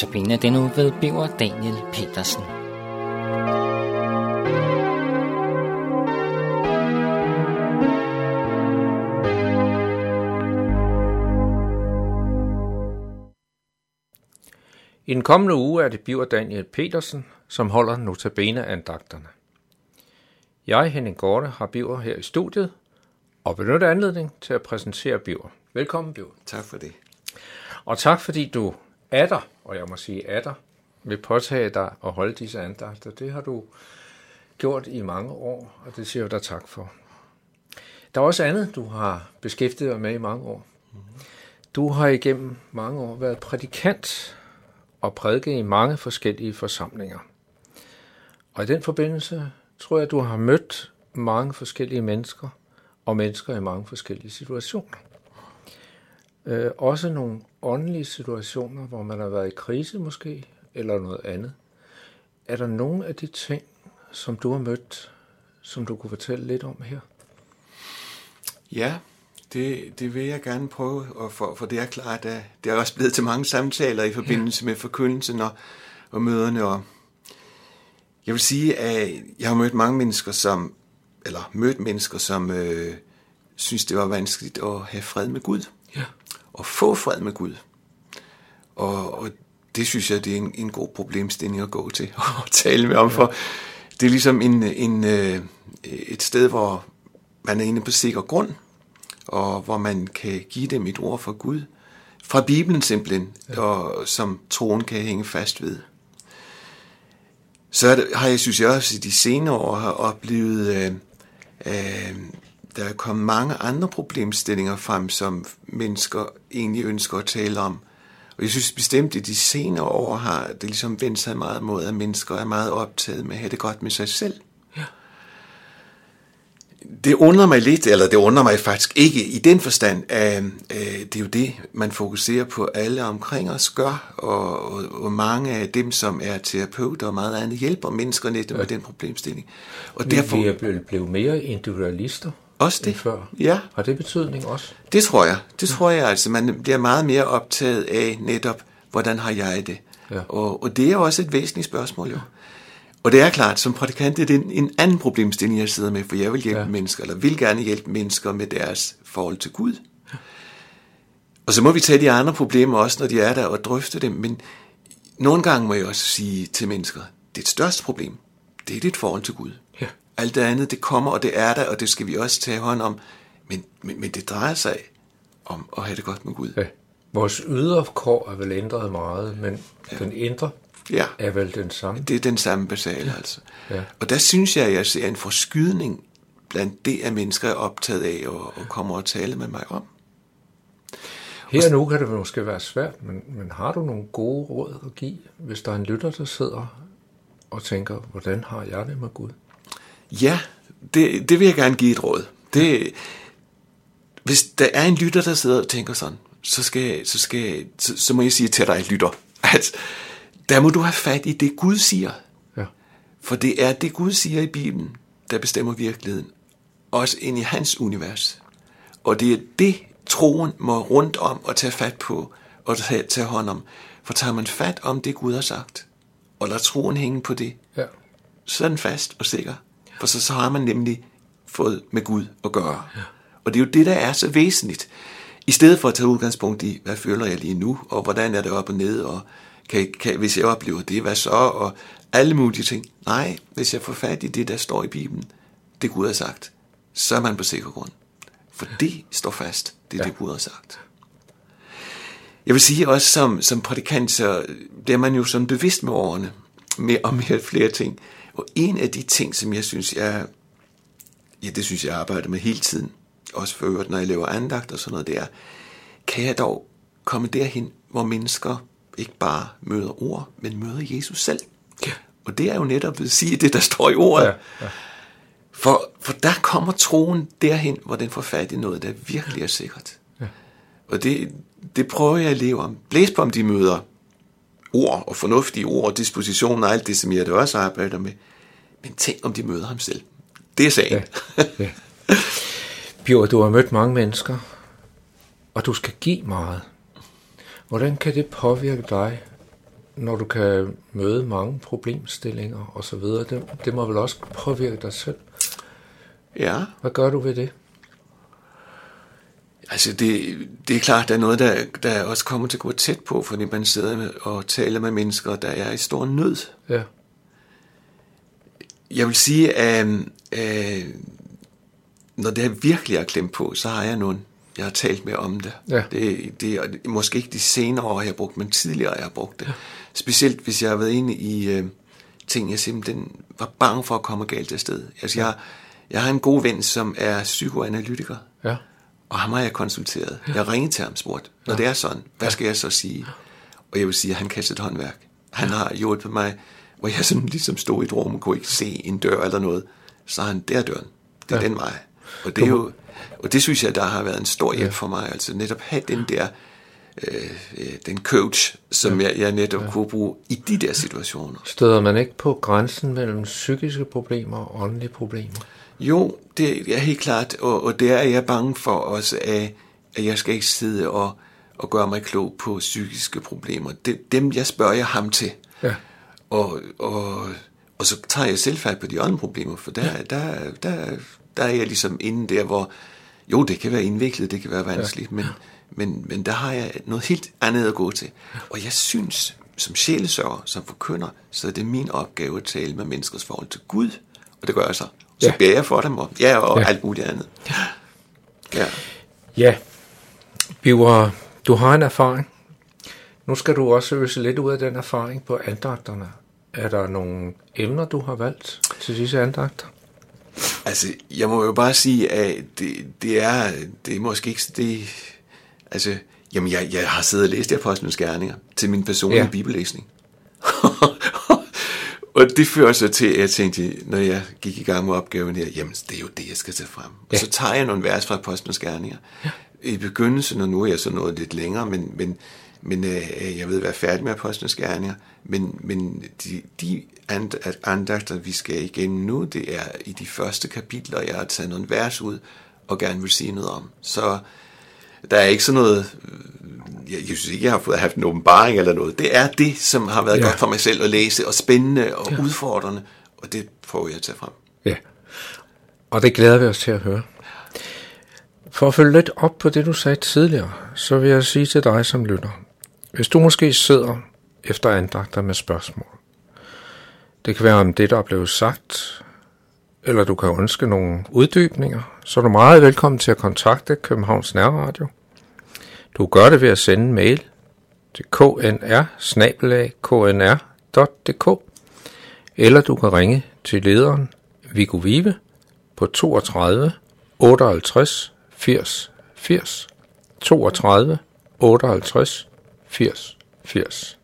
Notabene den uge ved Biver Daniel Petersen. I den kommende uge er det Biver Daniel Petersen, som holder Notabene-andagterne. Jeg, Henning Gorte, har Biver her i studiet og benytter anledning til at præsentere Biver. Velkommen, Biver. Tak for det. Og tak fordi du er der, og jeg må sige er der, vil påtage dig at holde disse andagter. Det har du gjort i mange år, og det siger jeg dig tak for. Der er også andet, du har beskæftiget dig med i mange år. Du har igennem mange år været prædikant og prædiket i mange forskellige forsamlinger. Og i den forbindelse tror jeg, at du har mødt mange forskellige mennesker, og mennesker i mange forskellige situationer. Øh, også nogle åndelige situationer, hvor man har været i krise måske, eller noget andet. Er der nogle af de ting, som du har mødt, som du kunne fortælle lidt om her? Ja, det, det vil jeg gerne prøve, og for, for det er klart, at det er også blevet til mange samtaler i forbindelse ja. med forkyndelsen og, og møderne. Og jeg vil sige, at jeg har mødt mange mennesker, som, eller mødt mennesker, som øh, synes, det var vanskeligt at have fred med Gud. Ja. Og få fred med Gud. Og, og det synes jeg, det er en, en god problemstilling at gå til og tale med om, for det er ligesom en, en, øh, et sted, hvor man er inde på sikker grund, og hvor man kan give dem et ord fra Gud, fra Bibelen simpelthen, ja. og som troen kan hænge fast ved. Så har jeg, synes jeg også, i de senere år har oplevet, øh, øh, der er kommet mange andre problemstillinger frem, som mennesker egentlig ønsker at tale om. Og jeg synes bestemt, at de senere år har det ligesom vendt sig meget mod, at mennesker er meget optaget med at have det godt med sig selv. Ja. Det undrer mig lidt, eller det undrer mig faktisk ikke i den forstand, at øh, det er jo det, man fokuserer på alle omkring os gør, og, og, og mange af dem, som er terapeuter og meget andet, hjælper mennesker netop med den problemstilling. Og derfor, vi er blevet mere individualister også det. før. Ja, Har det betydning også? det tror jeg. Det tror jeg altså. Man bliver meget mere optaget af netop, hvordan har jeg det? Ja. Og, og det er også et væsentligt spørgsmål jo. Og det er klart, som prædikant det er det en, en anden problemstilling, jeg sidder med, for jeg vil hjælpe Ja. ja. mennesker, eller vil gerne hjælpe mennesker med deres forhold til Gud. Og så må vi tage de andre problemer også, når de er der, og drøfte dem. Men nogle gange må jeg også sige til mennesker, det største problem, det er dit forhold til Gud. Alt det andet, det kommer, og det er der, og det skal vi også tage hånd om. Men, men, men det drejer sig om at have det godt med Gud. ja. Vores ydre kår er vel ændret meget, men ja. den indre Ja, er vel den samme. det er den samme basale, altså. Ja. Og der synes jeg, at jeg ser en forskydning blandt det, at mennesker er optaget af og, og kommer og tale med mig om. Her nu kan det måske være svært, men, men har du nogle gode råd at give, hvis der er en lytter, der sidder og tænker, hvordan har jeg det med Gud? Ja, det, det vil jeg gerne give et råd. Det, hvis der er en lytter, der sidder og tænker sådan, så, skal, så, skal, så, så må jeg sige til dig, lytter, at der må du have fat i det, Gud siger. Ja. For det er det, Gud siger i Bibelen, der bestemmer virkeligheden. Også ind i hans univers. Og det er det, troen må rundt om og tage fat på og tage, tage hånd om. For tager man fat om det, Gud har sagt, og lader troen hænge på det, ja. så er den fast og sikker. For så, så har man nemlig fået med Gud at gøre. Ja. Og det er jo det, der er så væsentligt. I stedet for at tage udgangspunkt i, hvad føler jeg lige nu, og hvordan er det op og ned, og kan, kan, hvis jeg oplever det, hvad så, og alle mulige ting. Nej, hvis jeg får fat i det, der står i Bibelen, det Gud har sagt, så er man på sikker grund. For det står fast, det er ja. det Gud har sagt. Jeg vil sige også som, som prædikant, så bliver man jo sådan bevidst med årene, mere og mere flere ting. Og en af de ting, som jeg synes, jeg, ja, det synes jeg arbejder med hele tiden, også for øvrigt, når jeg laver andagt og sådan noget, det er, kan jeg dog komme derhen, hvor mennesker ikke bare møder ord, men møder Jesus selv. Ja. Og det er jo netop at sige det, der står i ordet. Ja, ja. For, for der kommer troen derhen, hvor den får fat i noget, der virkelig er sikkert. Ja. Og det, det prøver jeg at leve om. Blæs på om de møder ord og fornuftige ord og dispositioner og alt det, som jeg da også arbejder med. Men tænk om de møder ham selv. Det er sagen. Ja. ja. Bjørn, du har mødt mange mennesker, og du skal give meget. Hvordan kan det påvirke dig, når du kan møde mange problemstillinger og så videre, det, det må vel også påvirke dig selv. Ja, Hvad gør du ved det? Altså det, det er klart, der er noget, der, der også kommer til at gå tæt på, fordi man sidder med, og taler med mennesker, der er i stor nød. Ja, Jeg vil sige, at øh, når det her virkelig er klemt på, så har jeg nogen, jeg har talt med om det. Ja. Det, det er måske ikke de senere år, jeg har brugt, men tidligere jeg har brugt det. Ja. Specielt hvis jeg har været inde i øh, ting, jeg simpelthen var bange for at komme galt afsted. Altså jeg, jeg har en god ven, som er psykoanalytiker, ja, og ham har jeg konsulteret. Jeg ringede til ham og spurgt, når det er sådan, hvad skal jeg så sige? Og jeg vil sige, at han kan sit håndværk. Han har hjulpet mig, hvor jeg sådan ligesom stod i et rum og kunne ikke se en dør eller noget. Så har han, der er døren. Det er Ja. den vej. Og det, er jo, og det synes jeg, der har været en stor hjælp for mig. Altså netop have den der, øh, øh, den coach, som jeg, jeg netop kunne bruge i de der situationer. støder man ikke på grænsen mellem psykiske problemer og åndelige problemer? Jo, det er helt klart, og, og det er jeg bange for også, at, at jeg skal ikke sidde og, og gøre mig klog på psykiske problemer. Det, dem, jeg spørger jeg ham til. Ja. Og, og, og så tager jeg selv fat på de andre problemer, for der, der, der, der er jeg ligesom inde der, hvor jo, det kan være indviklet, det kan være vanskeligt, ja. men, men, men der har jeg noget helt andet at gå til. Og jeg synes, som sjælesørger, som forkynder, så er det min opgave at tale med menneskers forhold til Gud, og det gør jeg så. Så Ja. beder jeg for dem, og, ja, og Ja. alt muligt andet. Ja. Ja, Biver, du har en erfaring. Nu skal du også øse lidt ud af den erfaring på andagterne. Er der nogle emner, du har valgt til disse andagter? Altså, jeg må jo bare sige, at det, det er, det er måske ikke, det, altså, jamen, jeg, jeg har siddet og læst Apostlenes Gerninger til min personlige ja. bibellæsning. Og det fører så til, at jeg tænkte, når jeg gik i gang med opgaven her, jamen, det er jo det, jeg skal tage frem. Ja. Og så tager jeg nogle vers fra Apostlenes Gerninger. Ja. I begyndelsen, og nu er jeg så nået lidt længere, men, men, men øh, jeg ved være færdig med Apostlenes Gerninger, men, men de, de and- andagter, vi skal igennem nu, det er i de første kapitler, jeg har taget nogle vers ud, og gerne vil sige noget om. Så der er ikke sådan noget, jeg, jeg synes ikke, jeg har fået haft en åbenbaring eller noget. Det er det, som har været Ja. godt for mig selv at læse, og spændende og ja. udfordrende, og det prøver jeg at tage frem. Ja, og det glæder vi os til at høre. For at følge lidt op på det, du sagde tidligere, så vil jeg sige til dig som lytter. Hvis du måske sidder efter andagter med spørgsmål. Det kan være om det, der er blevet sagt, eller du kan ønske nogle uddybninger, så er du meget velkommen til at kontakte Københavns Nærradio. Du gør det ved at sende en mail til knr knr.dk eller du kan ringe til lederen Viggo Vive på 32 58 80 80 32 58 80 80.